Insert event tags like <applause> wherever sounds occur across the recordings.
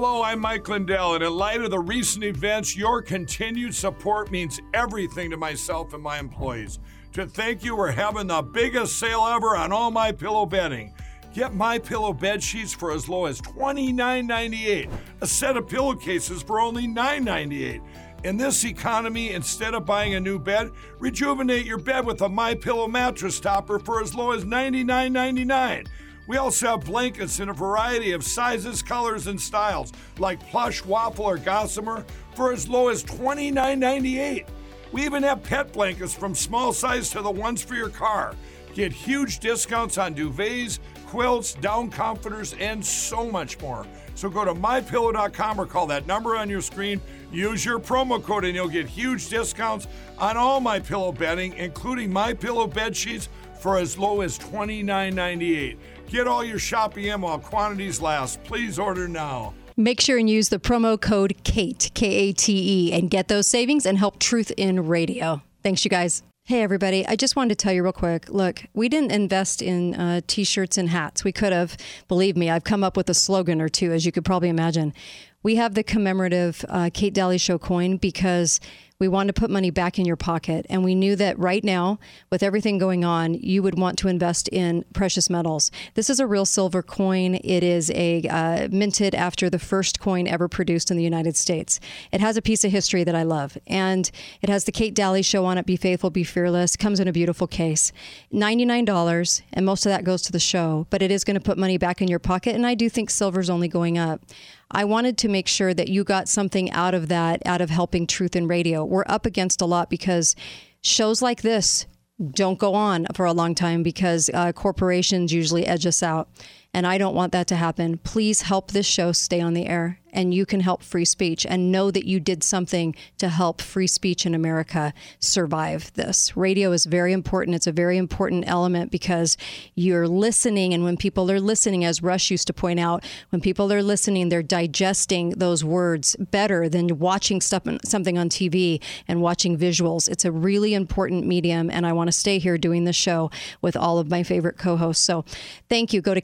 Hello, I'm Mike Lindell, and in light of the recent events, your continued support means everything to myself and my employees. To thank you, we're having the biggest sale ever on all my pillow bedding. Get my pillow bed sheets for as low as $29.98. A set of pillowcases for only $9.98. In this economy, instead of buying a new bed, rejuvenate your bed with a My Pillow mattress topper for as low as $99.99. We also have blankets in a variety of sizes, colors, and styles, like plush, waffle, or gossamer, for as low as $29.98. We even have pet blankets from small size to the ones for your car. Get huge discounts on duvets, quilts, down comforters, and so much more. So go to mypillow.com or call that number on your screen. Use your promo code and you'll get huge discounts on all my pillow bedding, including my pillow bed sheets for as low as $29.98. Get all your shopping in while quantities last. Please order now. Make sure and use the promo code KATE, K A T E, and get those savings and help Truth in Radio. Thanks, you guys. Hey, everybody. I just wanted to tell you real quick. Look, we didn't invest in uh, t shirts and hats. We could have. Believe me, I've come up with a slogan or two, as you could probably imagine. We have the commemorative uh, Kate Dalley Show coin because we wanted to put money back in your pocket. And we knew that right now, with everything going on, you would want to invest in precious metals. This is a real silver coin. It is a uh, minted after the first coin ever produced in the United States. It has a piece of history that I love. And it has the Kate Dalley show on it Be Faithful, Be Fearless. Comes in a beautiful case. $99, and most of that goes to the show, but it is going to put money back in your pocket. And I do think silver's only going up. I wanted to make sure that you got something out of that, out of helping Truth in Radio. We're up against a lot because shows like this don't go on for a long time because uh, corporations usually edge us out. And I don't want that to happen. Please help this show stay on the air and you can help free speech and know that you did something to help free speech in America survive this. Radio is very important. It's a very important element because you're listening. And when people are listening, as Rush used to point out, when people are listening, they're digesting those words better than watching stuff, something on TV and watching visuals. It's a really important medium. And I want to stay here doing the show with all of my favorite co hosts. So thank you. Go to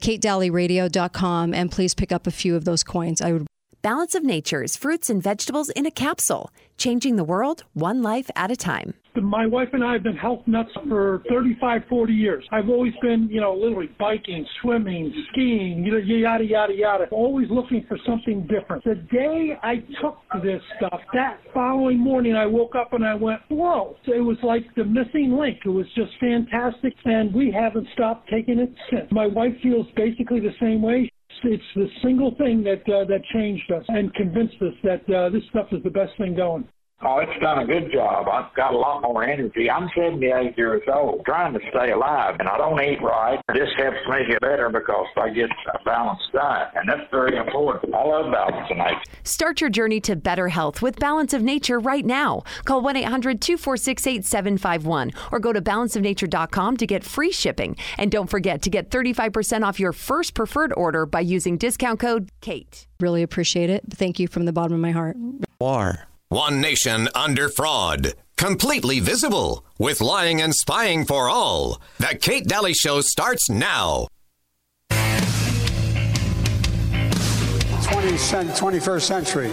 katedalleyradio.com and please pick up a few of those coins. I would Balance of Nature's fruits and vegetables in a capsule, changing the world one life at a time. My wife and I have been health nuts for 35, 40 years. I've always been, you know, literally biking, swimming, skiing, you know, yada, yada, yada. Always looking for something different. The day I took this stuff, that following morning I woke up and I went, whoa. It was like the missing link. It was just fantastic. And we haven't stopped taking it since. My wife feels basically the same way it's the single thing that uh, that changed us and convinced us that uh, this stuff is the best thing going. Oh, it's done a good job. I've got a lot more energy. I'm 78 years old, trying to stay alive, and I don't eat right. This helps me get better because I get a balanced diet, and that's very important. I love Balance of Nature. Start your journey to better health with Balance of Nature right now. Call 1 800 246 8751 or go to balanceofnature.com to get free shipping. And don't forget to get 35% off your first preferred order by using discount code KATE. Really appreciate it. Thank you from the bottom of my heart. War. One nation under fraud. Completely visible. With lying and spying for all. The Kate Dalley Show starts now. 20th, 21st century,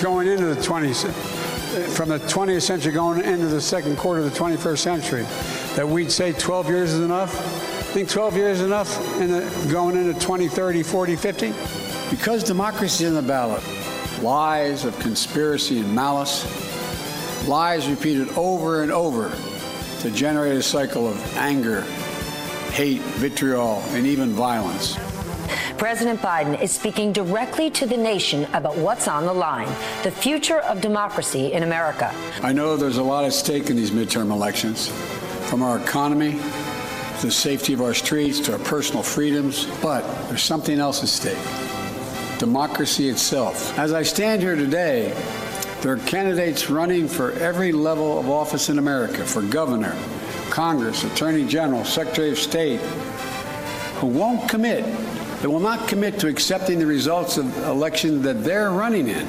going into the 20th, uh, from the 20th century going into the second quarter of the 21st century, that we'd say 12 years is enough? Think 12 years is enough in the, going into 20, 30, 40, 50? Because democracy is in the ballot lies of conspiracy and malice, lies repeated over and over to generate a cycle of anger, hate, vitriol, and even violence. President Biden is speaking directly to the nation about what's on the line the future of democracy in America. I know there's a lot at stake in these midterm elections, from our economy to the safety of our streets to our personal freedoms, but there's something else at stake democracy itself. As I stand here today, there are candidates running for every level of office in America for governor, Congress, Attorney General, Secretary of State who won't commit, they will not commit to accepting the results of elections that they're running in.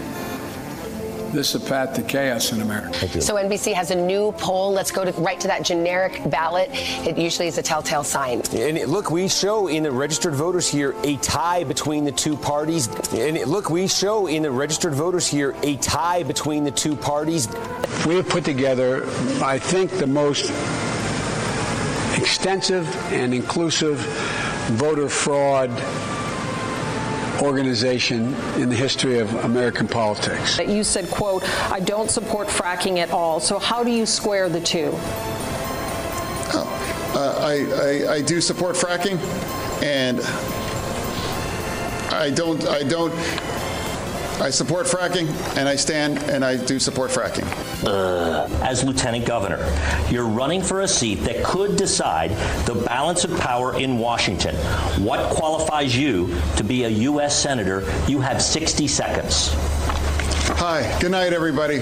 This is a path to chaos in America. So NBC has a new poll. Let's go to, right to that generic ballot. It usually is a telltale sign. And look, we show in the registered voters here a tie between the two parties. And look, we show in the registered voters here a tie between the two parties. We have put together, I think, the most extensive and inclusive voter fraud organization in the history of American politics. You said, quote, I don't support fracking at all. So how do you square the two? Oh, uh, I, I, I do support fracking, and I don't I don't I support fracking, and I stand and I do support fracking. Uh, as lieutenant governor, you're running for a seat that could decide the balance of power in Washington. What qualifies you to be a U.S. senator? You have 60 seconds. Hi. Good night, everybody.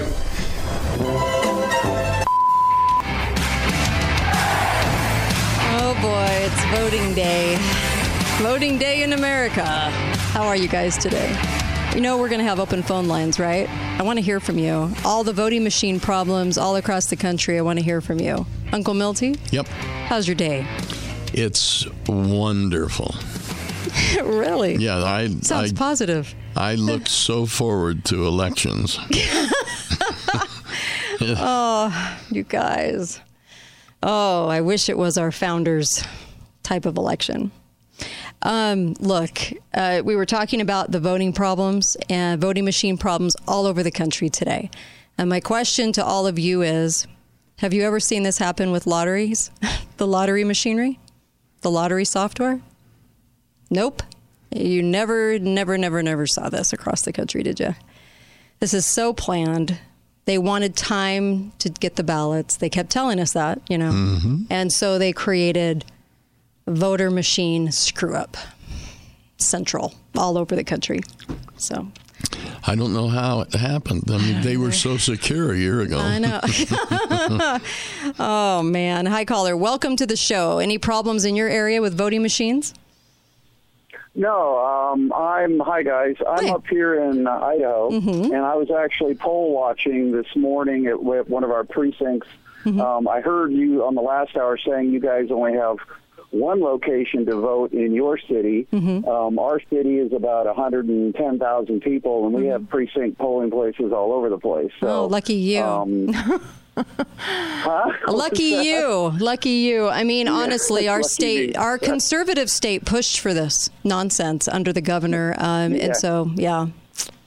Oh boy, it's voting day. Voting day in America. How are you guys today? You know we're going to have open phone lines, right? I want to hear from you. All the voting machine problems all across the country, I want to hear from you. Uncle Milty? Yep. How's your day? It's wonderful. <laughs> really? Yeah, I Sounds I, positive. I look <laughs> so forward to elections. <laughs> oh, you guys. Oh, I wish it was our founders type of election. Um, look, uh, we were talking about the voting problems and voting machine problems all over the country today. And my question to all of you is Have you ever seen this happen with lotteries? <laughs> the lottery machinery? The lottery software? Nope. You never, never, never, never saw this across the country, did you? This is so planned. They wanted time to get the ballots. They kept telling us that, you know. Mm-hmm. And so they created voter machine screw up central all over the country. So I don't know how it happened. I mean, they were so <laughs> secure a year ago. I know. <laughs> oh man, hi caller, welcome to the show. Any problems in your area with voting machines? No, um, I'm hi guys. I'm up here in uh, Idaho, and I was actually poll watching this morning at, at one of our precincts. Um, I heard you on the last hour saying you guys only have one location to vote in your city. Um, our city is about 110,000 people, and we have precinct polling places all over the place. So, oh, lucky you. Um, <laughs> huh? Lucky <laughs> you. Lucky you. I mean, Yeah, honestly, <laughs> our state, me. our Yeah. conservative state pushed for this nonsense under the governor. Um, Yeah. And so, yeah.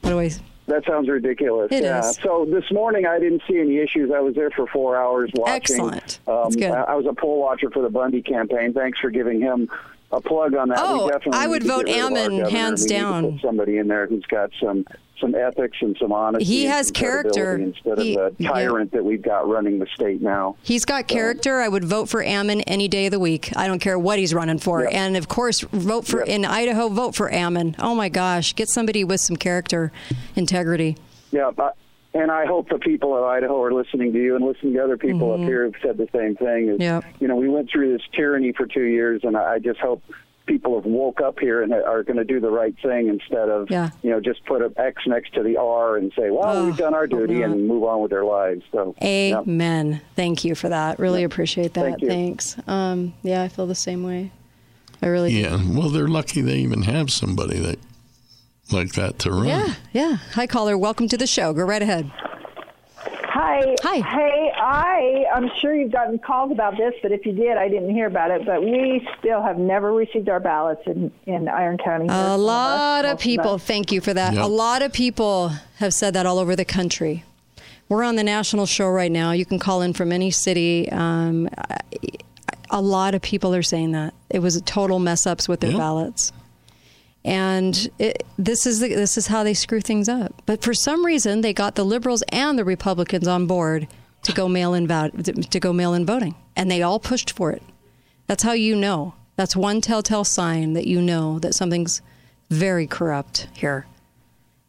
What do I. That sounds ridiculous. It yeah. is. So this morning I didn't see any issues. I was there for four hours watching. Excellent. Um, That's good. I I was a poll watcher for the Bundy campaign. Thanks for giving him a plug on that. Oh, we definitely I would vote get rid of our Ammon, hands We need to down. somebody in there who's got some some ethics and some honesty. He has character. Instead He- of the yeah. tyrant that we've got running the state now. He's got character. I would vote for Ammon any day of the week. I don't care what he's running for. And of course, vote for in Idaho. Vote for Ammon. Oh my gosh, get somebody with some character, integrity. Yeah, but, and I hope the people of Idaho are listening to you and listening to other people up mm-hmm. here who've said the same thing. Is, Yep. You know, we went through this tyranny for two years, and I I just hope people have woke up here and are going to do the right thing instead of, Yeah. you know, just put an X next to the R and say, well, Oh, we've done our duty not. and move on with their lives. So, yeah. Amen. Thank you for that. Really appreciate that. Thank. Thanks. Um, yeah, I feel the same way. I really do. Yeah. Well, they're lucky they even have somebody that like that to run. Yeah, yeah. Hi, caller. Welcome to the show. Go right ahead. Hi. Hi. Hey, I, I'm sure you've gotten calls about this, but if you did, I didn't hear about it. But we still have never received our ballots in, in Iron County. A lot of people, us. thank you for that. Yep. A lot of people have said that all over the country. We're on the national show right now. You can call in from any city. Um, a lot of people are saying that it was a total mess ups with their Yeah. ballots, and it, this is the, this is how they screw things up. But for some reason, they got the liberals and the Republicans on board to go mail in to go mail in voting, and they all pushed for it. That's how you know. That's one telltale sign that you know that something's very corrupt here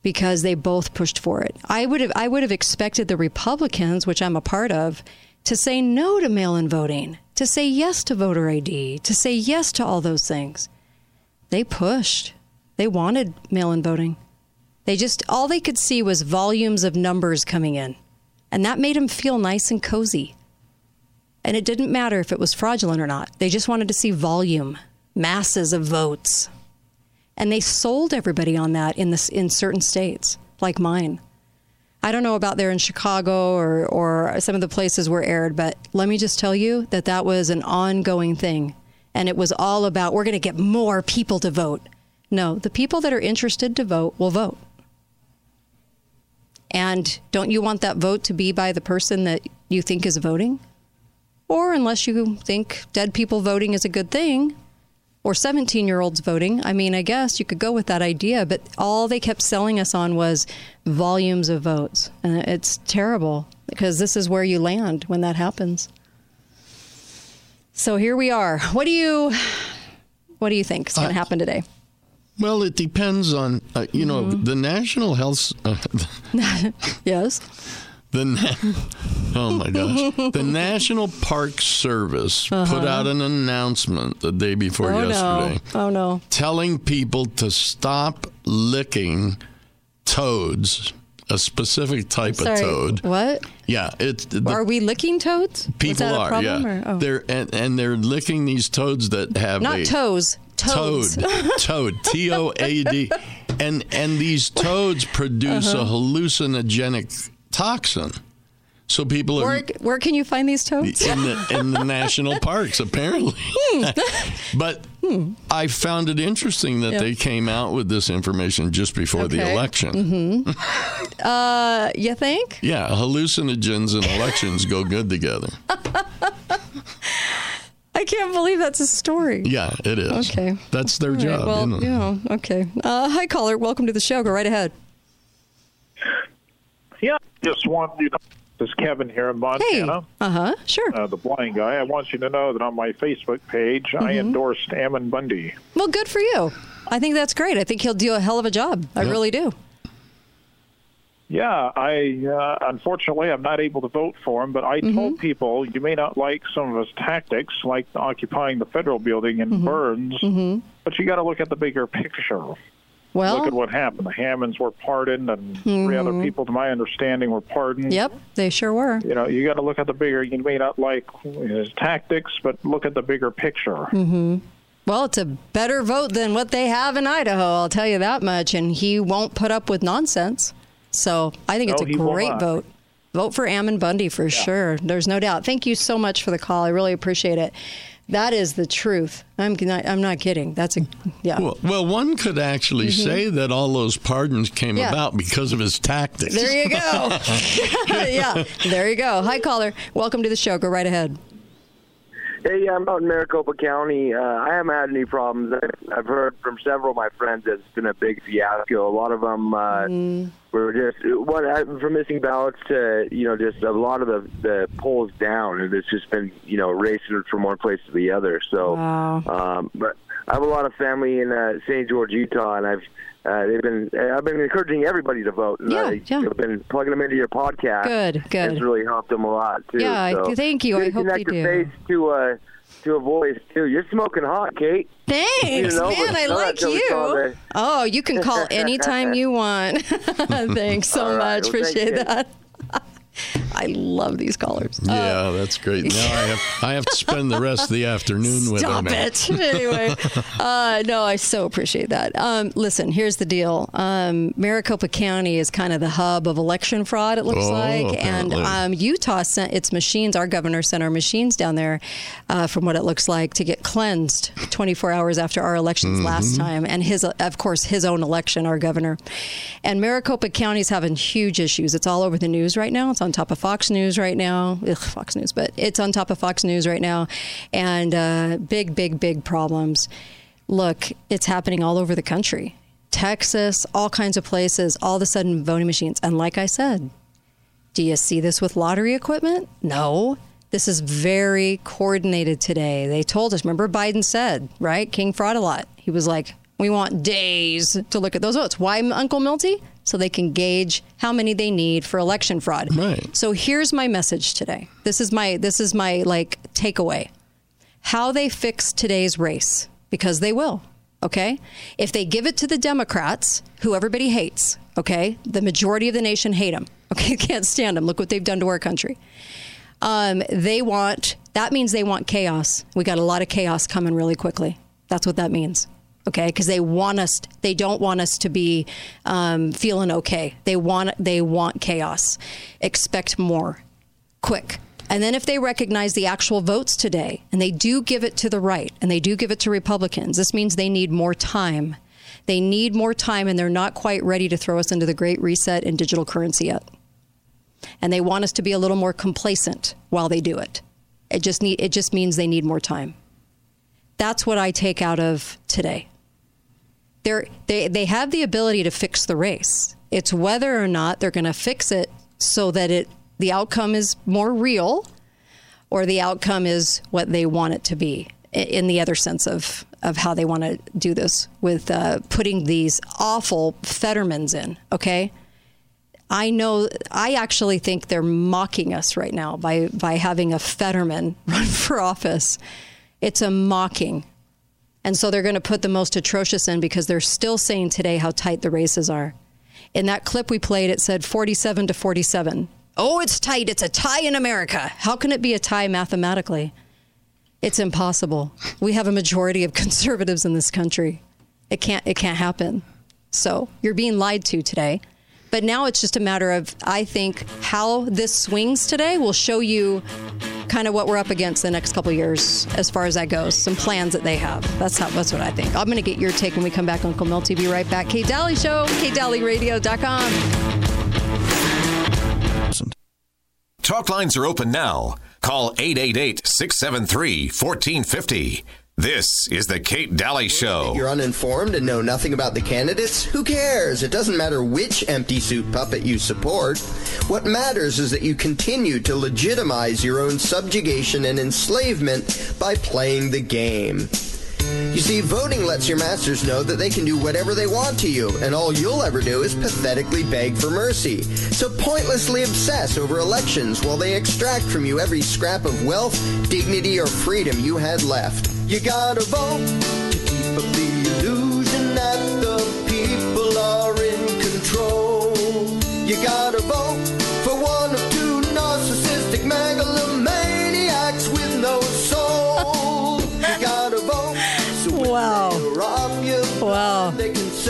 because they both pushed for it. I would have I would have expected the Republicans, which I'm a part of, to say no to mail-in voting, to say yes to voter ID, to say yes to all those things. They pushed. They wanted mail-in voting. They just, all they could see was volumes of numbers coming in. And that made them feel nice and cozy. And it didn't matter if it was fraudulent or not. They just wanted to see volume, masses of votes. And they sold everybody on that in, this, in certain states, like mine. I don't know about there in Chicago or, or some of the places where aired, but let me just tell you that that was an ongoing thing. And it was all about we're going to get more people to vote. No, the people that are interested to vote will vote. And don't you want that vote to be by the person that you think is voting? Or unless you think dead people voting is a good thing, or 17 year olds voting, I mean, I guess you could go with that idea, but all they kept selling us on was volumes of votes. And it's terrible because this is where you land when that happens. So here we are. What do you what do you think is going to uh, happen today? Well, it depends on uh, you know Mm-hmm. the National Health. Uh, <laughs> yes. the na- oh my gosh, the National Park Service put Uh-huh. out an announcement the day before oh yesterday, no. Oh no. telling people to stop licking toads, a specific type Sorry. of toad. What? Yeah, it's the, are we licking toads? People that a are problem, yeah. or- oh. They're and, and they're licking these toads that have Not a, toes. Toads. Toad, <laughs> toad, T O A D, and and these toads produce Uh-huh. a hallucinogenic toxin. So people are Where, where can you find these toads? in the in the national parks apparently. <laughs> <laughs> but I found it interesting that Hmm. Yeah. they came out with this information just before the Okay. election. hmm uh, you think? Yeah, hallucinogens and elections go good together. I can't believe that's a story. Yeah, it is. Okay. That's their All right, job. well, you know. you okay. Uh, hi, caller. Welcome to the show. Go right ahead. Yeah, just wanted you to. This is Kevin here in Montana. Uh huh. Sure. Uh, the blind guy. I want you to know that on my Facebook page, I Mhm. endorsed Ammon Bundy. Well, good for you. I think that's great. I think he'll do a hell of a job. I really do. Yeah, I uh, unfortunately I'm not able to vote for him, but I Mm-hmm. told people you may not like some of his tactics, like occupying the federal building in Burns, Mhm. but you got to look at the bigger picture. Well, look at what happened. The Hammonds were pardoned, and three other Mhm. people, to my understanding, were pardoned. Yep, they sure were. You know, you got to look at the bigger. You may not like his tactics, but look at the bigger picture. hmm Well, it's a better vote than what they have in Idaho. I'll tell you that much. And he won't put up with nonsense. So I think it's a great vote. Vote for Ammon Bundy for sure. There's no doubt. Thank you so much for the call. I really appreciate it. That is the truth. I'm not, I'm not kidding. That's a yeah. Well, well, one could actually Mhm. say that all those pardons came Yeah. about because of his tactics. There you go. <laughs> yeah, there you go. Hi, caller. Welcome to the show. Go right ahead. Hey, I'm out in Maricopa County. Uh, I haven't had any problems. I- I've heard from several of my friends that it's been a big fiasco. A lot of them uh, were just what I- from missing ballots to you know just a lot of the the polls down, and it's just been you know racing from one place to the other. So, um, but I have a lot of family in uh, St. George, Utah, and I've uh, they've been I've been encouraging everybody to vote. And Yeah, I, yeah. I've been plugging them into your podcast. Good, good. It's really helped them a lot too. Yeah, so. thank you. I hope they a do. face to uh, to a voice too. You're smoking hot, Kate. Thanks, You know, man. I like until we saw you. Oh, you can call anytime you want. <laughs> Thanks <laughs> so right. much. Well, Appreciate that. I love these callers. Uh, Yeah, that's great. Now I have I have to <laughs> spend the rest of the afternoon with them. Stop it. <laughs> anyway, uh, no, I so appreciate that. Um, listen, here's the deal. Um, Maricopa County is kind of the hub of election fraud, it looks Oh, like. And um, Utah sent its machines, our governor sent our machines down there, uh, from what it looks like, to get cleansed 24 hours after our elections last Mhm. time. And his, of course, his own election, our governor. And Maricopa County's having huge issues. It's all over the news right now. It's on top of Fox News right now. Ugh, Fox News, but it's on top of Fox News right now. And uh, big, big, big problems. Look, it's happening all over the country. Texas, all kinds of places, all of a sudden voting machines. And like I said, do you see this with lottery equipment? No. This is very coordinated today. They told us, remember Biden said, right? King fraud a lot. He was like, we want days to look at those votes. Why, Uncle Milty? So they can gauge how many they need for election fraud. Right. So here's my message today. This is my this is my like takeaway. How they fix today's race because they will. Okay? If they give it to the Democrats, who everybody hates, Okay, the majority of the nation hate them. <laughs> Okay, can't stand them. Look what they've done to our country. Um, they want that means they want chaos. We got a lot of chaos coming really quickly. That's what that means. Okay, because they want us. They don't want us to be um, feeling okay. They want. They want chaos. Expect more, quick. And then if they recognize the actual votes today, and they do give it to the right, and they do give it to Republicans, this means they need more time. They need more time, and they're not quite ready to throw us into the great reset in digital currency yet. And they want us to be a little more complacent while they do it. It just need, it just means they need more time. That's what I take out of today. They're, they they have the ability to fix the race. It's whether or not they're going to fix it so that it the outcome is more real, or the outcome is what they want it to be. In the other sense of of how they want to do this with uh, putting these awful Fettermans in. Okay. I know. I actually think they're mocking us right now by by having a Fetterman <laughs> run for office. It's a mocking, and so they're going to put the most atrocious in because they're still saying today how tight the races are. In that clip we played, it said 47 to 47. Oh, it's tight. It's a tie in America. How can it be a tie mathematically? It's impossible. We have a majority of <laughs> conservatives in this country. It can't. It can't happen. So you're being lied to today. But now it's just a matter of, I think, how this swings today will show you kind of what we're up against the next couple years as far as that goes. Some plans that they have. That's how, that's what I think. I'm going to get your take when we come back. Uncle Milty right back. Kate Dalley Show, KateDalleyRadio.com. Talk lines are open now. Call 888 673 1450. This is the Kate Dalley Show. You're uninformed and know nothing about the candidates? Who cares? It doesn't matter which empty suit puppet you support. What matters is that you continue to legitimize your own subjugation and enslavement by playing the game. You see, voting lets your masters know that they can do whatever they want to you, and all you'll ever do is pathetically beg for mercy. So pointlessly obsess over elections while they extract from you every scrap of wealth, dignity, or freedom you had left. You gotta vote to keep up the illusion that the people are in control. You gotta vote for one of two narcissistic megalomaniacs with no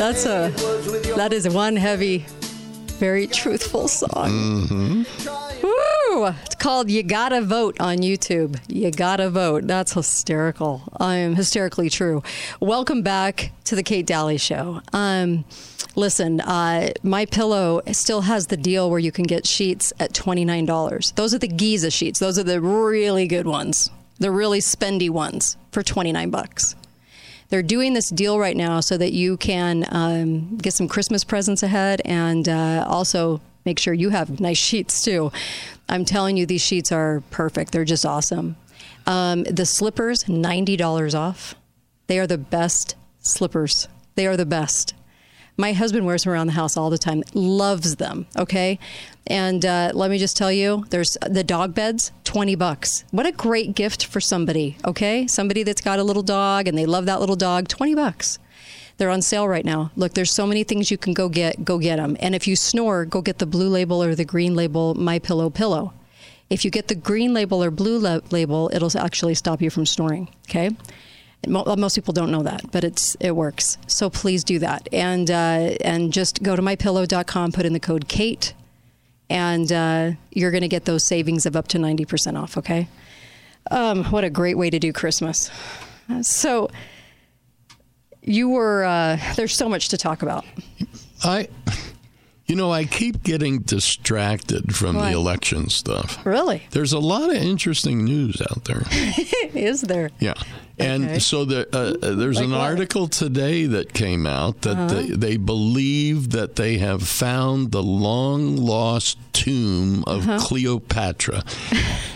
That's a it was with your that is one heavy, very truthful song. Mm-hmm. Woo! It's called "You Gotta Vote" on YouTube. You gotta vote. That's hysterical. I am hysterically true. Welcome back to the Kate Dalley Show. Um, listen, uh, my pillow still has the deal where you can get sheets at twenty nine dollars. Those are the Giza sheets. Those are the really good ones. The really spendy ones for twenty nine bucks. They're doing this deal right now so that you can um, get some Christmas presents ahead and uh, also make sure you have nice sheets too. I'm telling you, these sheets are perfect. They're just awesome. Um, the slippers, $90 off. They are the best slippers. They are the best. My husband wears them around the house all the time, loves them. Okay. And uh, let me just tell you, there's the dog beds, 20 bucks. What a great gift for somebody. Okay. Somebody that's got a little dog and they love that little dog, 20 bucks. They're on sale right now. Look, there's so many things you can go get. Go get them. And if you snore, go get the blue label or the green label My Pillow pillow. If you get the green label or blue la- label, it'll actually stop you from snoring. Okay. Mo- Most people don't know that, but it's it works. So please do that, and uh, and just go to mypillow.com, put in the code Kate, and uh, you're going to get those savings of up to ninety percent off. Okay, um, what a great way to do Christmas. So you were uh, there's so much to talk about. I, you know, I keep getting distracted from Why? the election stuff. Really, There's a lot of interesting news out there. <laughs> is there? Yeah. And Okay. so the, uh, uh, there's Like an what? article today that came out that Uh-huh. they, they believe that they have found the long lost tomb of Uh-huh. Cleopatra,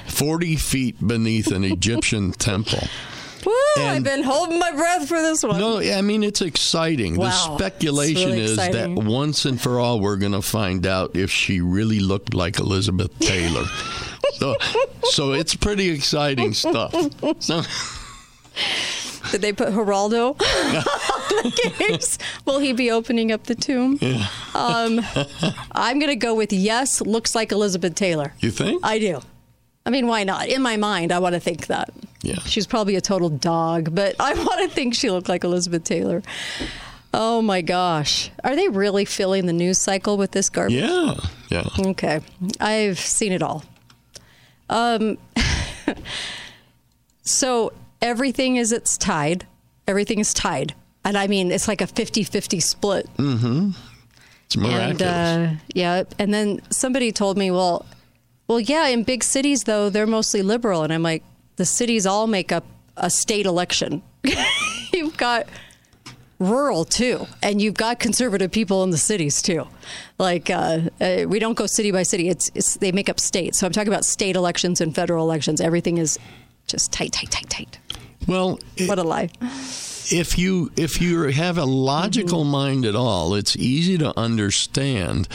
40 feet beneath an Egyptian temple. <laughs> Woo! I've been holding my breath for this one. No, I mean it's exciting. Wow. The speculation really is exciting. that once and for all, we're going to find out if she really looked like Elizabeth Taylor. <laughs> so, so it's pretty exciting stuff. So, <laughs> Did they put Geraldo? <laughs> On the case. Will he be opening up the tomb? Yeah. Um, I'm going to go with yes. Looks like Elizabeth Taylor. You think? I do. I mean, why not? In my mind, I want to think that. Yeah. She's probably a total dog, but <laughs> I want to think she looked like Elizabeth Taylor. Oh my gosh. Are they really filling the news cycle with this garbage? Yeah. Yeah. Okay. I've seen it all. Um, <laughs> so everything is it's tied. Everything is tied. And I mean, it's like a 50 50 split. Mm-hmm. It's miraculous. And uh, yeah, and then somebody told me, well, well, yeah, in big cities though, they're mostly liberal, and I'm like, the cities all make up a state election. <laughs> you've got rural too, and you've got conservative people in the cities too. Like uh, uh, we don't go city by city; it's, it's they make up states. So I'm talking about state elections and federal elections. Everything is just tight, tight, tight, tight. Well, what a lie. if you if you have a logical Mm-hmm. mind at all, it's easy to understand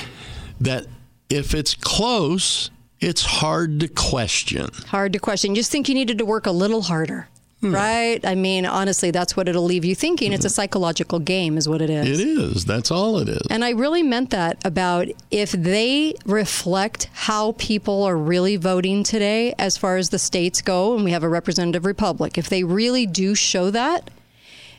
that if it's close, it's hard to question. Hard to question. You just think you needed to work a little harder. Hmm. Right? I mean, honestly, that's what it'll leave you thinking. It's a psychological game, is what it is. It is. That's all it is. And I really meant that about if they reflect how people are really voting today as far as the states go, and we have a representative republic, if they really do show that,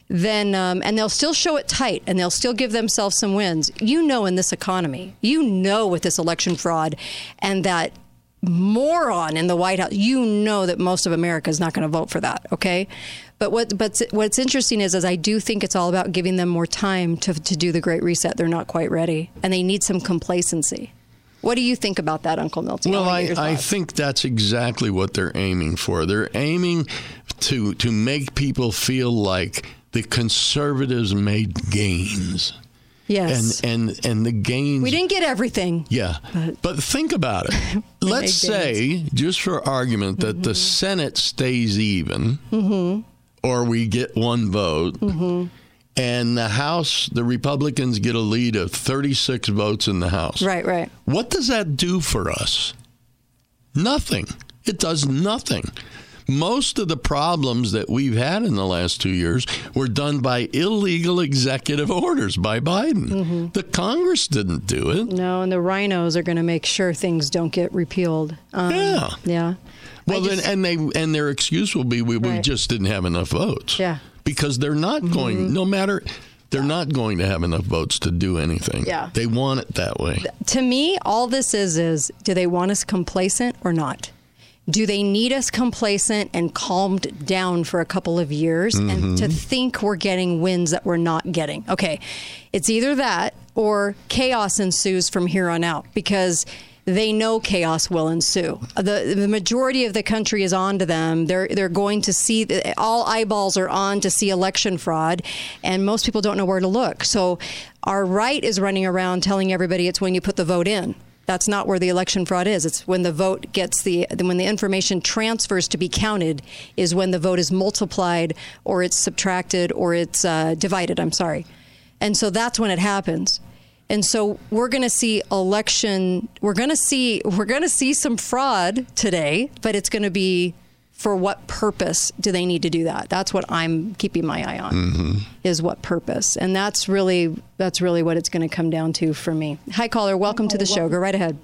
then, um, and they'll still show it tight and they'll still give themselves some wins. You know, in this economy, you know, with this election fraud and that moron in the White House, you know that most of America is not going to vote for that. Okay, but what but what's interesting is, is I do think it's all about giving them more time to to do the Great Reset. They're not quite ready, and they need some complacency. What do you think about that, Uncle Milton? Well, I, I think that's exactly what they're aiming for. They're aiming to to make people feel like the conservatives made gains. Yes. And and and the gains we didn't get everything. Yeah. But, think about it. <laughs> Let's say, just for argument, that the Senate stays even Mm-hmm. or we get one vote. Mm-hmm. And the House, the Republicans get a lead of 36 votes in the House. Right, right. What does that do for us? Nothing. It does nothing. Most of the problems that we've had in the last two years were done by illegal executive orders by Biden. Mm-hmm. The Congress didn't do it. No, and the rhinos are going to make sure things don't get repealed. Um, Yeah. Yeah. Well, then, and they and their excuse will be we, we just didn't have enough votes. Yeah. because they're not Mm-hmm. going. No matter, they're not going to have enough votes to do anything. Yeah. they want it that way. to me, all this is is do they want us complacent or not? Do they need us complacent and calmed down for a couple of years and mm-hmm. to think we're getting wins that we're not getting? Okay, it's either that or chaos ensues from here on out because they know chaos will ensue. The the majority of the country is on to them. They're they're going to see all eyeballs are on to see election fraud, and most people don't know where to look. So our right is running around telling everybody it's when you put the vote in. That's not where the election fraud is. It's when the vote gets the when the information transfers to be counted is when the vote is multiplied or it's subtracted or it's uh, divided. I'm sorry, and so that's when it happens. And so we're going to see election. We're going to see we're going to see some fraud today, but it's going to be for what purpose do they need to do that? That's what I'm keeping my eye on. Mm-hmm. Is what purpose, and that's really that's really what it's going to come down to for me. Hi, caller. Welcome to the show. Go right ahead.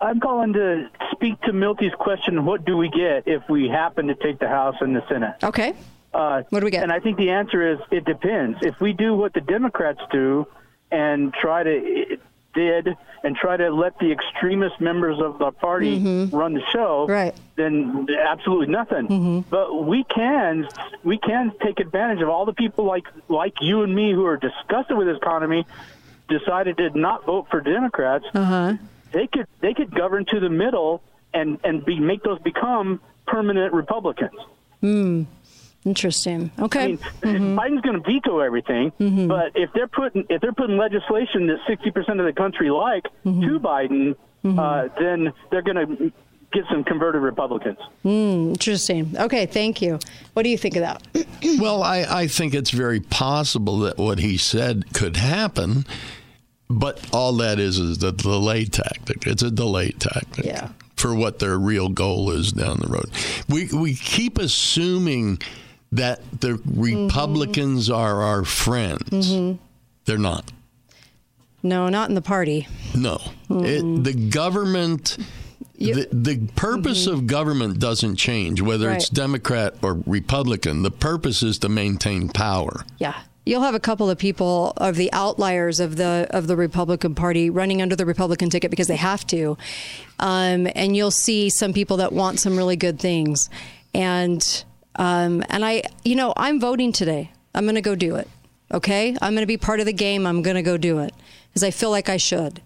I'm calling to speak to Milty's question. What do we get if we happen to take the House and the Senate? Okay. Uh, what do we get? And I think the answer is it depends. If we do what the Democrats do and try to did and try to let the extremist members of the party run the show, right. then absolutely nothing. But we can we can take advantage of all the people like like you and me who are disgusted with this economy, decided to not vote for Democrats. Uh huh. They could they could govern to the middle and and be make those become permanent Republicans. Hmm. Interesting. Okay. I mean, Biden's going to veto everything, but if they're putting if they're putting legislation that sixty percent of the country like to Biden, uh, then they're going to get some converted Republicans. Hmm. Interesting. Okay. Thank you. What do you think of that? <clears throat> well, I, I think it's very possible that what he said could happen, but all that is is a delay tactic. It's a delay tactic. Yeah. For what their real goal is down the road. We we keep assuming that the Republicans are our friends. Mhm. They're not. No, not in the party. No. It, the government, the, the purpose of government doesn't change, whether it's Democrat or Republican. The purpose is to maintain power. Yeah. You'll have a couple of people of the outliers of the of the Republican Party running under the Republican ticket because they have to, um, and you'll see some people that want some really good things, and um, and I, you know, I'm voting today. I'm going to go do it. Okay, I'm going to be part of the game. I'm going to go do it because I feel like I should.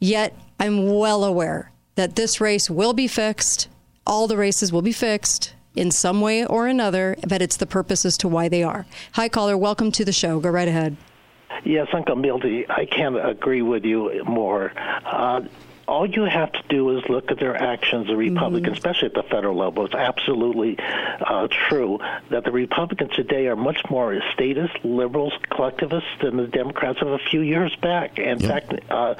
Yet I'm well aware that this race will be fixed. All the races will be fixed in some way or another, but it's the purpose as to why they are. Hi, caller. Welcome to the show. Go right ahead. Yes, Uncle Milty, I can't agree with you more. Uh, all you have to do is look at their actions, the Republicans, especially at the federal level. It's absolutely uh, true that the Republicans today are much more statist, liberals, collectivists than the Democrats of a few years back. In fact, uh,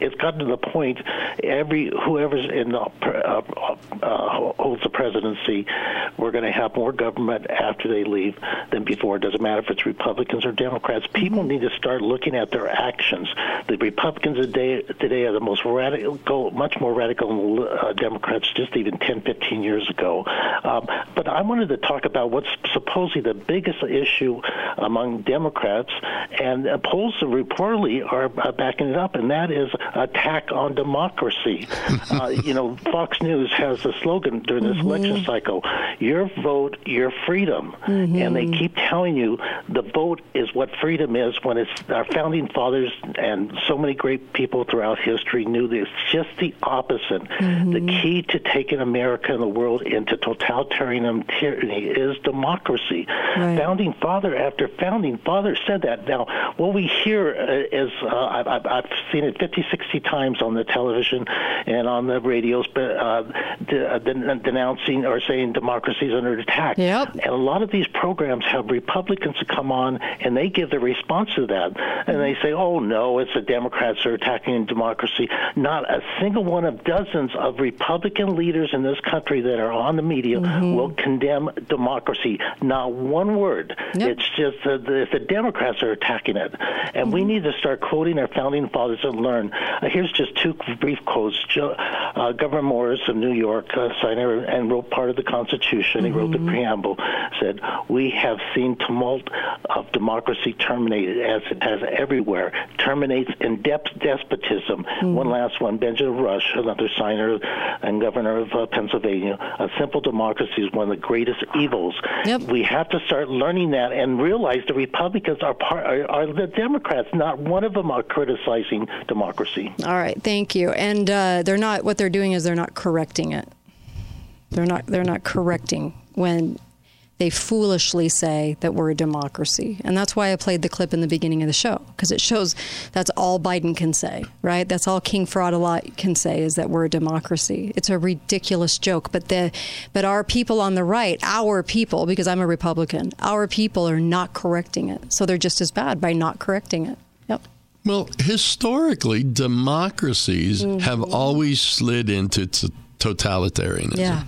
it's gotten to the point every whoever's in the, uh, uh, holds the presidency, we're going to have more government after they leave than before. It doesn't matter if it's Republicans or Democrats. People need to start looking at their actions. The Republicans today, today are the most radical, much more radical than uh, Democrats just even 10, 15 years ago. Um, but I wanted to talk about what's supposedly the biggest issue among Democrats, and polls reportedly are uh, backing it up, and that is attack on democracy. <laughs> uh, you know, Fox News has a slogan during this election cycle: "Your vote, your freedom," and they keep telling you the vote is what freedom is. When it's our founding fathers and so many great people throughout history knew that it's just the opposite. The key to taking America and the world into totalitarian tyranny is democracy. Founding father after founding father said that. Now, what we hear uh, is uh, I've, I've- seen it 50, 60 times on the television and on the radios, but uh, de- uh, denouncing or saying democracy is under attack. Yep. And a lot of these programs have Republicans to come on and they give the response to that. And they say, oh, no, it's the Democrats are attacking democracy. Not a single one of dozens of Republican leaders in this country that are on the media will condemn democracy. Not one word. It's just that the, the Democrats are attacking it. And we need to start quoting our founding fathers and learn. Uh, here's just two brief quotes. Jo- uh, Gouverneur Morris of New York, uh, signer and wrote part of the Constitution. He wrote the preamble. Said, "We have seen tumult of democracy terminated as it has everywhere. Terminates in depth despotism." One last one. Benjamin Rush, another signer and governor of uh, Pennsylvania. A simple democracy is one of the greatest evils. We have to start learning that and realize the Republicans are part are, are the Democrats. Not one of them are criticizing democracy. All right, thank you. And uh, they're not. What they're doing is they're not correcting it. They're not. They're not correcting when they foolishly say that we're a democracy, and that's why I played the clip in the beginning of the show because it shows that's all Biden can say, right? That's all King Fraud a lot can say is that we're a democracy. It's a ridiculous joke, but the but our people on the right, our people, because I'm a Republican, our people are not correcting it, so they're just as bad by not correcting it. Yep. Well, historically, democracies Mm-hmm. have always slid into t- totalitarianism. Yeah.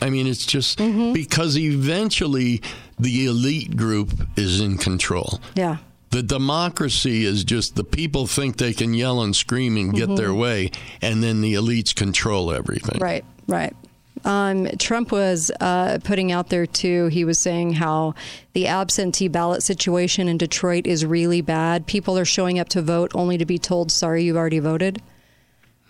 I- mean, it's just Mm-hmm. because eventually the elite group is in control. Yeah. The democracy is just the people think they can yell and scream and get Mhm. their way, and then the elites control everything. Right, right. Um, Trump was uh, putting out there too. He was saying how the absentee ballot situation in Detroit is really bad. People are showing up to vote only to be told, "Sorry, you've already voted."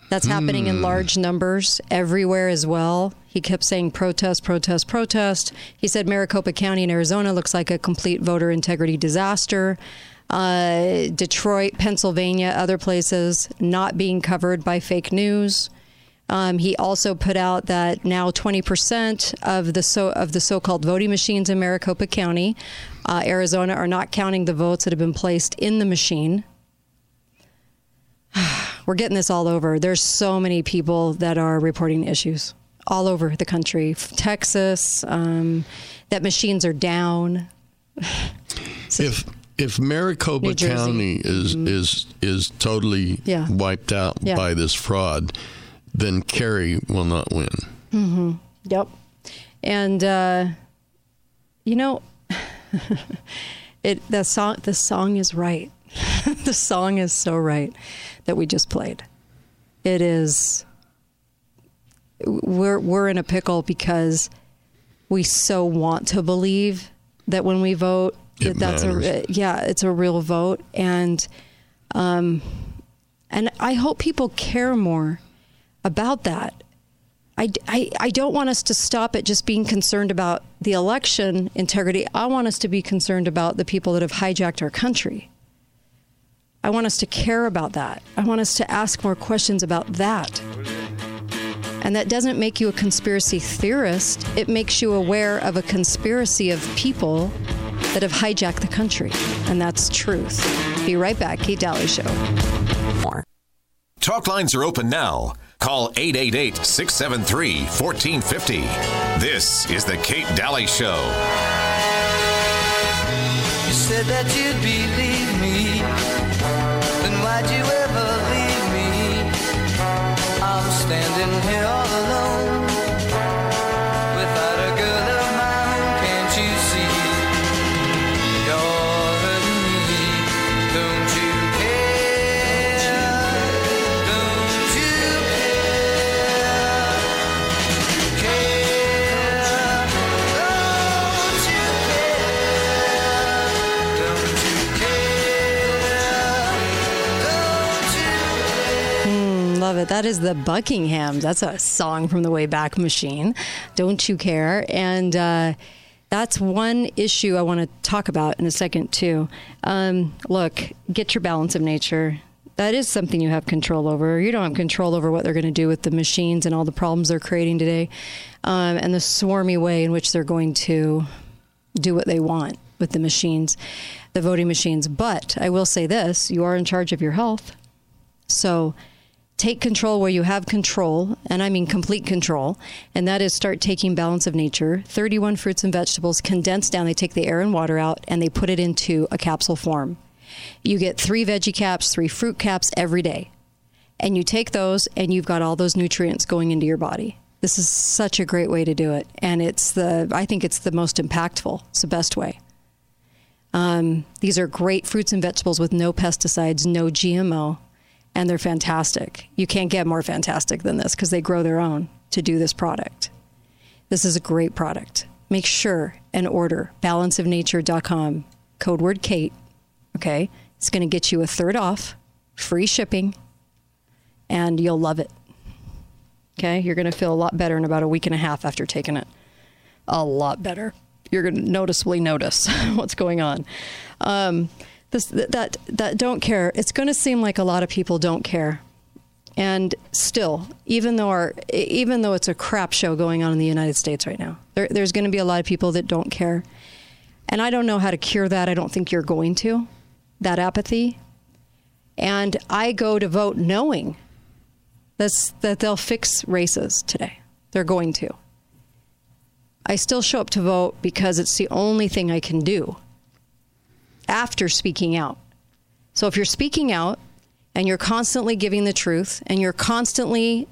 That's happening in Hmm. large numbers everywhere as well. He kept saying protest, protest, protest. He said Maricopa County in Arizona looks like a complete voter integrity disaster. Uh, Detroit, Pennsylvania, other places not being covered by fake news. Um, he also put out that now 20% of the so of the so-called voting machines in Maricopa County, uh, Arizona, are not counting the votes that have been placed in the machine. <sighs> <sighs> We're getting this all over. There's so many people that are reporting issues all over the country. Texas, um, that machines are down. <sighs> If if Maricopa. County is is is totally Yeah. wiped out Yeah. by this fraud, then Kari will not win. Mm-hmm. Yep. And uh, You know, <laughs> it the song the song is right. <laughs> the song is so right that we just played. It is we're we're in a pickle because we so want to believe that when we vote that that's a yeah, it's a real vote and um and I hope people care more about that. I, I, I don't want us to stop at just being concerned about the election integrity. I want us to be concerned about the people that have hijacked our country. I want us to care about that. I want us to ask more questions about that. And that doesn't make you a conspiracy theorist, it makes you aware of a conspiracy of people that have hijacked the country. And that's truth. Be right back. Kate Dalley Show. More. Talk lines are open now. Call 888 673 1450. This is The Kate Dalley Show. You said that you'd believe love it. That is the Buckingham. That's a song from the Wayback Machine. Don't you care? And uh, that's one issue I want to talk about in a second, too. Um, look, get your balance of nature. That is something you have control over. You don't have control over what they're going to do with the machines and all the problems they're creating today, um, and the swarmy way in which they're going to do what they want with the machines, the voting machines. But I will say this you are in charge of your health. So take control where you have control, and I mean complete control, and that is start taking balance of nature. 31 fruits and vegetables condensed down. They take the air and water out and they put it into a capsule form. You get three veggie caps, three fruit caps every day. And you take those and you've got all those nutrients going into your body. This is such a great way to do it. And it's the, I think it's the most impactful. It's the best way. Um, these are great fruits and vegetables with no pesticides, no GMO, and they're fantastic. You can't get more fantastic than this because they grow their own to do this product. This is a great product. Make sure and order balanceofnature.com, code word Kate. Okay. It's going to get you a third off, free shipping, and you'll love it. Okay. You're going to feel a lot better in about a week and a half after taking it. A lot better. You're going to noticeably notice <laughs> what's going on. Um, this, that, that don't care, it's going to seem like a lot of people don't care. And still, even though our, even though it's a crap show going on in the United States right now, there, there's going to be a lot of people that don't care. And I don't know how to cure that. I don't think you're going to, that apathy. And I go to vote knowing that's, that they'll fix races today. They're going to. I still show up to vote because it's the only thing I can do after speaking out. So if you're speaking out and you're constantly giving the truth and you're constantly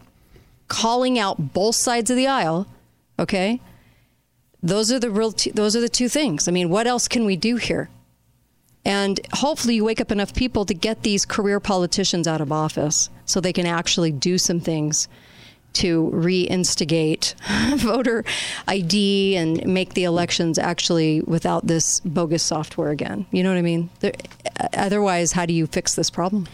calling out both sides of the aisle, okay? Those are the real two, those are the two things. I mean, what else can we do here? And hopefully you wake up enough people to get these career politicians out of office so they can actually do some things to reinstigate <laughs> voter ID and make the elections actually without this bogus software again. You know what I mean? There, otherwise, how do you fix this problem?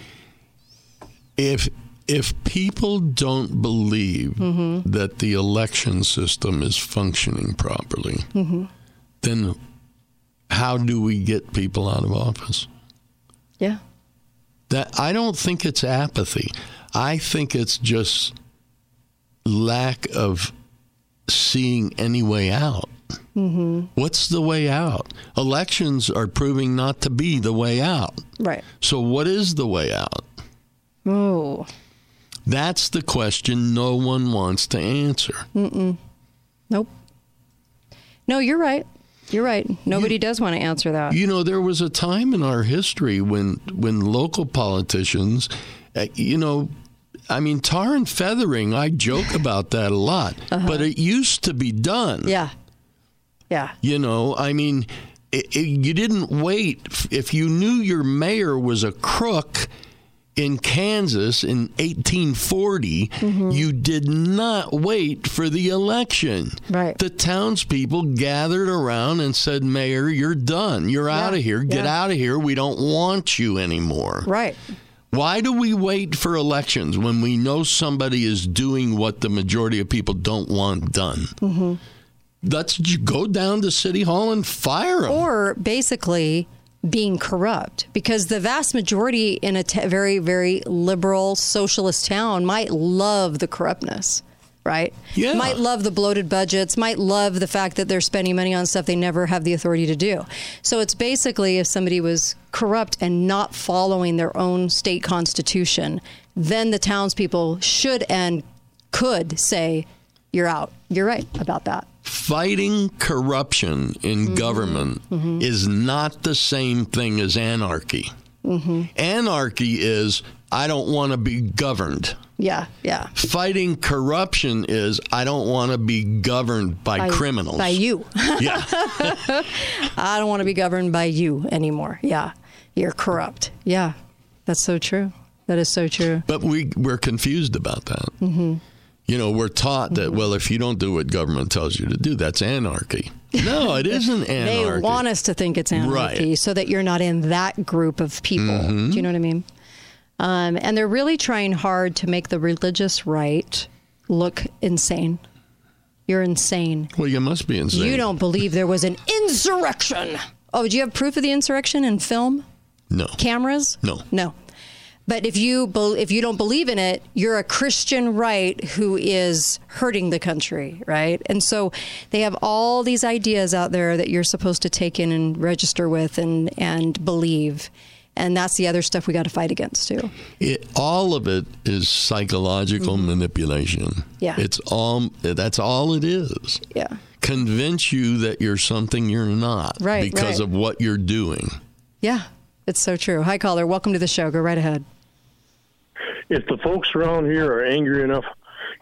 If if people don't believe Mm-hmm. that the election system is functioning properly, Mm-hmm. then how do we get people out of office? Yeah. That I don't think it's apathy. I think it's just lack of seeing any way out. Mm-hmm. What's the way out? Elections are proving not to be the way out. Right. So what is the way out? Oh. That's the question no one wants to answer. Mm-mm. Nope. No, you're right. You're right. Nobody does want to answer that. You know, there was a time in our history when when local politicians, uh, you know, I mean, tar and feathering. I joke <laughs> about that a lot, but it used to be done. Yeah. Yeah. You know, I mean, it, it, you didn't wait. If you knew your mayor was a crook in Kansas in 1840, Mm-hmm. you did not wait for the election. Right. The townspeople gathered around and said, Mayor, you're done. You're out of here. Get yeah. out of here. We don't want you anymore. Right. Why do we wait for elections when we know somebody is doing what the majority of people don't want done? Mm-hmm. Let's go down to City Hall and fire them. Or basically being corrupt because the vast majority in a t- very, very liberal socialist town might love the corruptness. Right? Yeah. Might love the bloated budgets, might love the fact that they're spending money on stuff they never have the authority to do. So it's basically if somebody was corrupt and not following their own state constitution, then the townspeople should and could say, You're out. You're right about that. Fighting corruption in Mm-hmm. government is not the same thing as anarchy. Mm-hmm. Anarchy is, I don't want to be governed. Yeah, yeah. Fighting corruption is, I don't want to be governed by, criminals. By you. <laughs> Yeah. <laughs> I don't want to be governed by you anymore. Yeah. You're corrupt. Yeah. That's so true. That is so true. But we, we're confused about that. hmm You know, we're taught that, well, if you don't do what government tells you to do, that's anarchy. No, it <laughs> isn't anarchy. They want us to think it's anarchy Right. so that you're not in that group of people. Mhm. Do you know what I mean? Um, and they're really trying hard to make the religious right look insane. You're insane. well, you must be insane. You don't believe there was an insurrection. Oh, do you have proof of the insurrection in film? No. Cameras? No. No. But if you bel if you don't believe in it, you're a Christian right who is hurting the country, right? And so they have all these ideas out there that you're supposed to take in and register with and and believe. And that's the other stuff we got to fight against too. It, all of it is psychological mm-hmm. manipulation. Yeah. It's all that's all it is. Yeah. Convince you that you're something you're not Right, because right. of what you're doing. Yeah, it's so true. Hi caller, welcome to the show. Go right ahead. if the folks around here are angry enough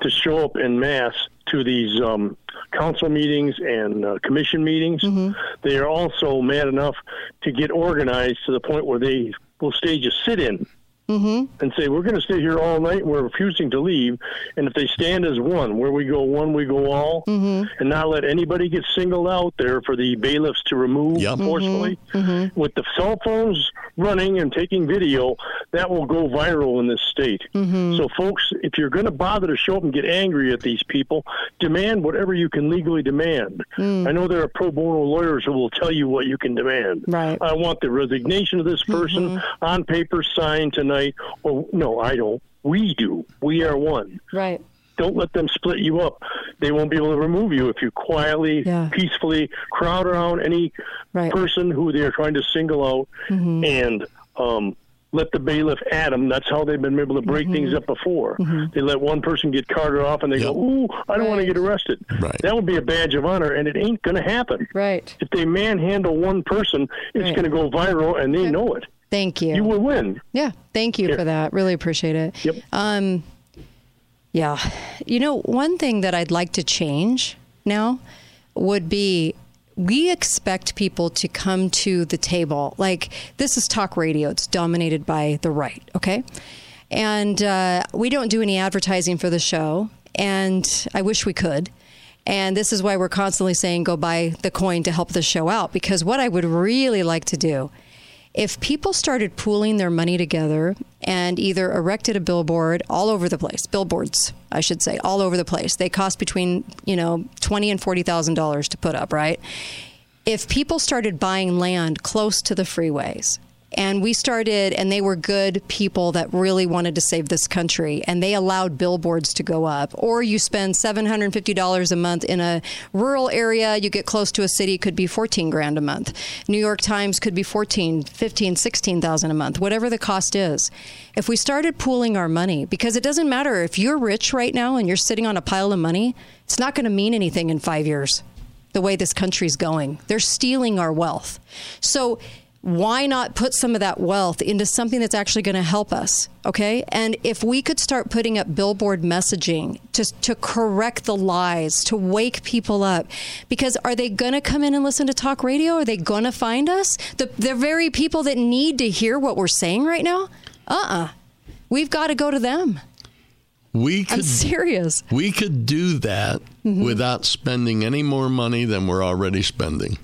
to show up in mass to these um, council meetings and uh, commission meetings, they are also mad enough to get organized to the point where they will stage a sit-in Mm-hmm. and say we're going to stay here all night. We're refusing to leave, and if they stand as one, where we go one, we go all, Mm-hmm. and not let anybody get singled out there for the bailiffs to remove forcefully. Mm-hmm. With the cell phones running and taking video, that will go viral in this state. Mm-hmm. So, folks, if you're going to bother to show up and get angry at these people, demand whatever you can legally demand. Mm. I know there are pro bono lawyers who will tell you what you can demand. Right. I want the resignation of this person on paper signed tonight. Or no, I don't. We do. We are one. Right. Don't let them split you up. They won't be able to remove you if you quietly, Yeah. peacefully crowd around any Right. person who they are trying to single out Mhm. and um, let the bailiff at them. That's how they've been able to break things Mm-hmm. up before. They let one person get carted off and they go, "Ooh, I don't want to get arrested." Right. That would be a badge of honor, and it ain't going to happen. Right. If they manhandle one person, it's Right. going to go viral, and they know it. Thank you. You will win. Yeah, thank you Yeah. for that. Really appreciate it. Yep. Um, yeah, you know, one thing that I'd like to change now would be we expect people to come to the table. Like this is talk radio; it's dominated by the right. Okay, and uh, we don't do any advertising for the show, and I wish we could. And this is why we're constantly saying go buy the coin to help the show out. Because what I would really like to do if people started pooling their money together and either erected a billboard all over the place, billboards, I should say, all over the place, they cost between you know twenty and forty thousand dollars to put up, right? If people started buying land close to the freeways. And we started, and they were good people that really wanted to save this country, and they allowed billboards to go up. Or you spend $750 a month in a rural area, you get close to a city, could be 14 grand a month. New York Times could be 14, 15, 16,000 a month, whatever the cost is. If we started pooling our money, because it doesn't matter if you're rich right now and you're sitting on a pile of money, it's not going to mean anything in five years the way this country's going. They're stealing our wealth. So why not put some of that wealth into something that's actually going to help us? Okay. And if we could start putting up billboard messaging to, to correct the lies, to wake people up, because are they going to come in and listen to talk radio? Are they going to find us? The, the very people that need to hear what we're saying right now? Uh uh-uh. uh. we have got to go to them. We could, I'm serious. We could do that mm-hmm. without spending any more money than we're already spending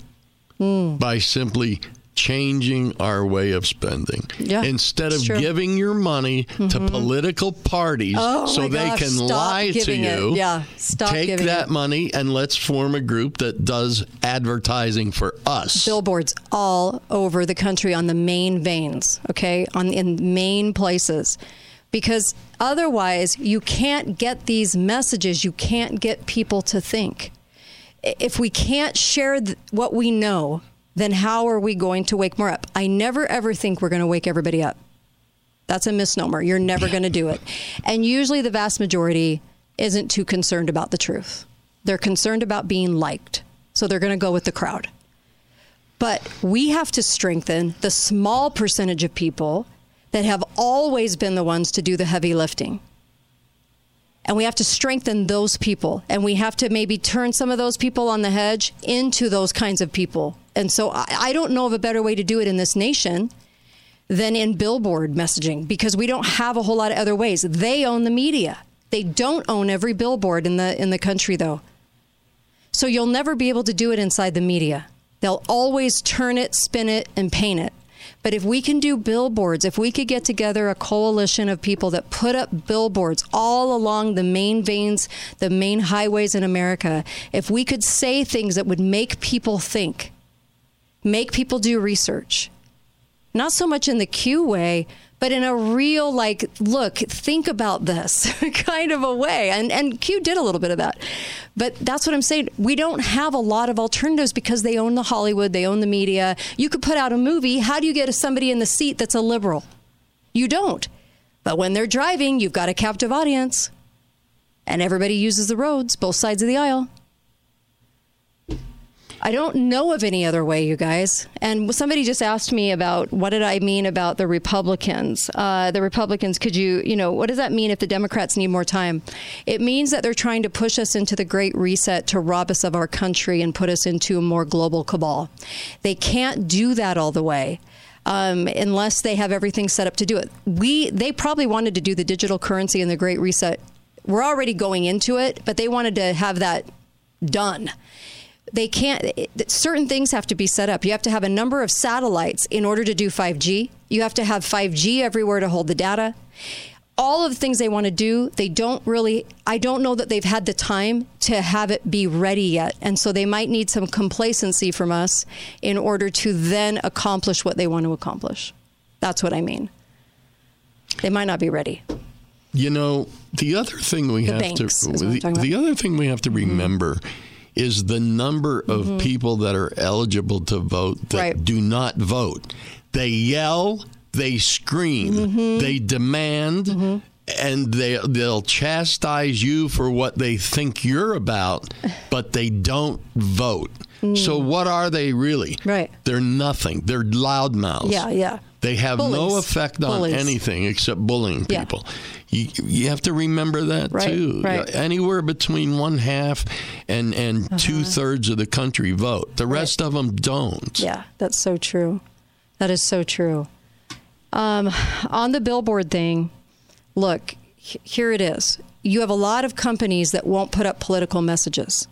mm. by simply changing our way of spending. Yeah, Instead of true. giving your money mm-hmm. to political parties oh so they gosh, can lie to you, it. yeah, stop take that it. money and let's form a group that does advertising for us. Billboards all over the country on the main veins, okay, on in main places. Because otherwise, you can't get these messages. You can't get people to think. If we can't share th- what we know, then how are we going to wake more up? I never ever think we're going to wake everybody up. That's a misnomer. You're never going to do it. And usually the vast majority isn't too concerned about the truth. They're concerned about being liked. So they're going to go with the crowd. But we have to strengthen the small percentage of people that have always been the ones to do the heavy lifting. And we have to strengthen those people. And we have to maybe turn some of those people on the hedge into those kinds of people and so I, I don't know of a better way to do it in this nation than in billboard messaging because we don't have a whole lot of other ways. They own the media. They don't own every billboard in the in the country though. So you'll never be able to do it inside the media. They'll always turn it, spin it and paint it. But if we can do billboards, if we could get together a coalition of people that put up billboards all along the main veins, the main highways in America, if we could say things that would make people think, make people do research. Not so much in the Q way, but in a real like look think about this <laughs> kind of a way. And and q did a little bit of that. But that's what i'm saying. We don't have a lot of alternatives because they own the hollywood they own the media. You could put out a movie. How do you get somebody in the seat that's a liberal? You don't. But when they're driving you've got a captive audience. And everybody uses the roads both sides of the aisle I don't know of any other way, you guys. And somebody just asked me about what did I mean about the Republicans? Uh, the Republicans, could you, you know, what does that mean if the Democrats need more time? It means that they're trying to push us into the Great Reset to rob us of our country and put us into a more global cabal. They can't do that all the way. Um, unless they have everything set up to do it. We they probably wanted to do the digital currency and the Great Reset. We're already going into it, but they wanted to have that done they can't certain things have to be set up. You have to have a number of satellites in order to do 5g you have to have 5g everywhere to hold the data. All of the things they want to do they don't really i don't know that they've had the time to have it be ready yet. And so they might need some complacency from us in order to then accomplish what they want to accomplish. That's what i mean. They might not be ready. You know the other thing we the have banks, to the, the, other thing we have to Mm-hmm. remember mm-hmm is the number of Mhm. people that are eligible to vote that Right. do not vote. They yell, they scream, Mhm. they demand, and they they'll chastise you for what they think you're about, <sighs> but they don't vote. So Mm. what are they really? Right. They're nothing. They're loudmouths. yeah yeah They have no effect on Bullies. anything except bullying Yeah. people. You, you have to remember that Right, too. right. Anywhere between one half and, and Uh-huh. two thirds of the country vote. The rest of them don't. Yeah, that's so true. That is so true. Um, on the billboard thing, look, h- here it is. You have a lot of companies that won't put up political messages.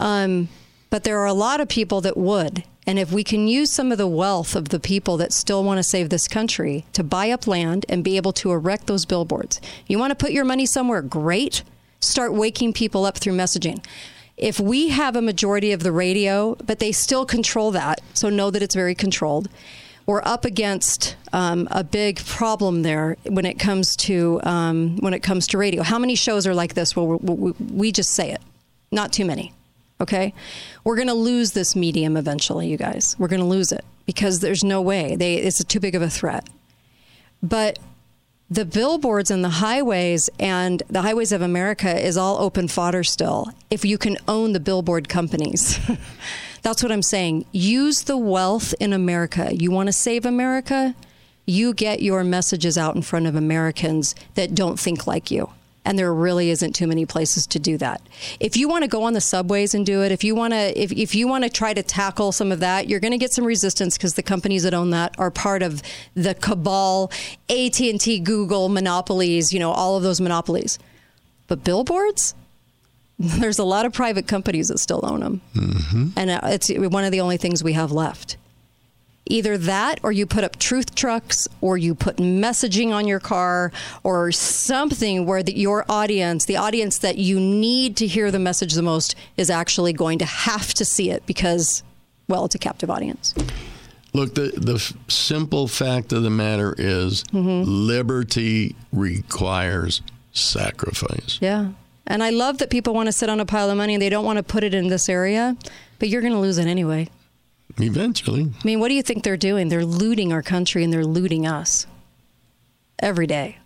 Um, but there are a lot of people that would. And if we can use some of the wealth of the people that still want to save this country to buy up land and be able to erect those billboards, you want to put your money somewhere, great. Start waking people up through messaging. If we have a majority of the radio, but they still control that, so know that it's very controlled, we're up against um, a big problem there when it comes to um, when it comes to radio. How many shows are like this? Well, we, we, we just say it, not too many. Okay, we're going to lose this medium eventually, you guys. We're going to lose it because there's no way they it's too big of a threat. But the billboards and the highways and the highways of America is all open fodder still. If you can own the billboard companies, <laughs> That's what I'm saying. Use the wealth in America. You want to save America? You get your messages out in front of Americans that don't think like you. And there really isn't too many places to do that. If you want to go on the subways and do it, if you want to, if, if you want to try to tackle some of that, you're going to get some resistance because the companies that own that are part of the cabal, AT and T, Google monopolies. You know, all of those monopolies. But billboards, <laughs> there's a lot of private companies that still own them, mm-hmm. and uh, it's one of the only things we have left. Either that, or you put up truth trucks, or you put messaging on your car, or something where the, your audience, the audience that you need to hear the message the most, is actually going to have to see it because, well, it's a captive audience. Look, the the simple fact of the matter is, Mhm. liberty requires sacrifice. Yeah. And I love that people want to sit on a pile of money and they don't want to put it in this area, but you're going to lose it anyway. Eventually, I mean, what do you think they're doing? They're looting our country and they're looting us every day.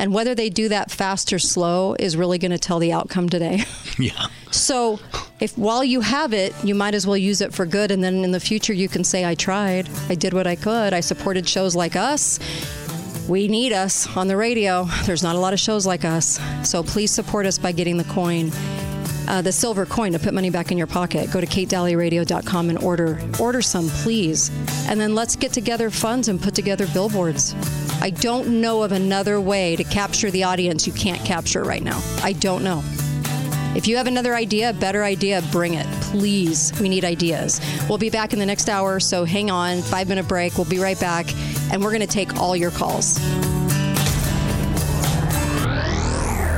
And whether they do that fast or slow is really going to tell the outcome today. <laughs> yeah. So, if while you have it, you might as well use it for good. And then in the future, you can say, I tried. I did what I could. I supported shows like us. We need us on the radio. There's not a lot of shows like us. So, please support us by getting the coin. Uh, the silver coin to put money back in your pocket. Go to katedalleyradio.com and order order some, please. And then let's get together funds and put together billboards. I don't know of another way to capture the audience you can't capture right now. I don't know. If you have another idea, better idea, bring it. Please. We need ideas. We'll be back in the next hour, so hang on. Five minute break. We'll be right back, and we're going to take all your calls.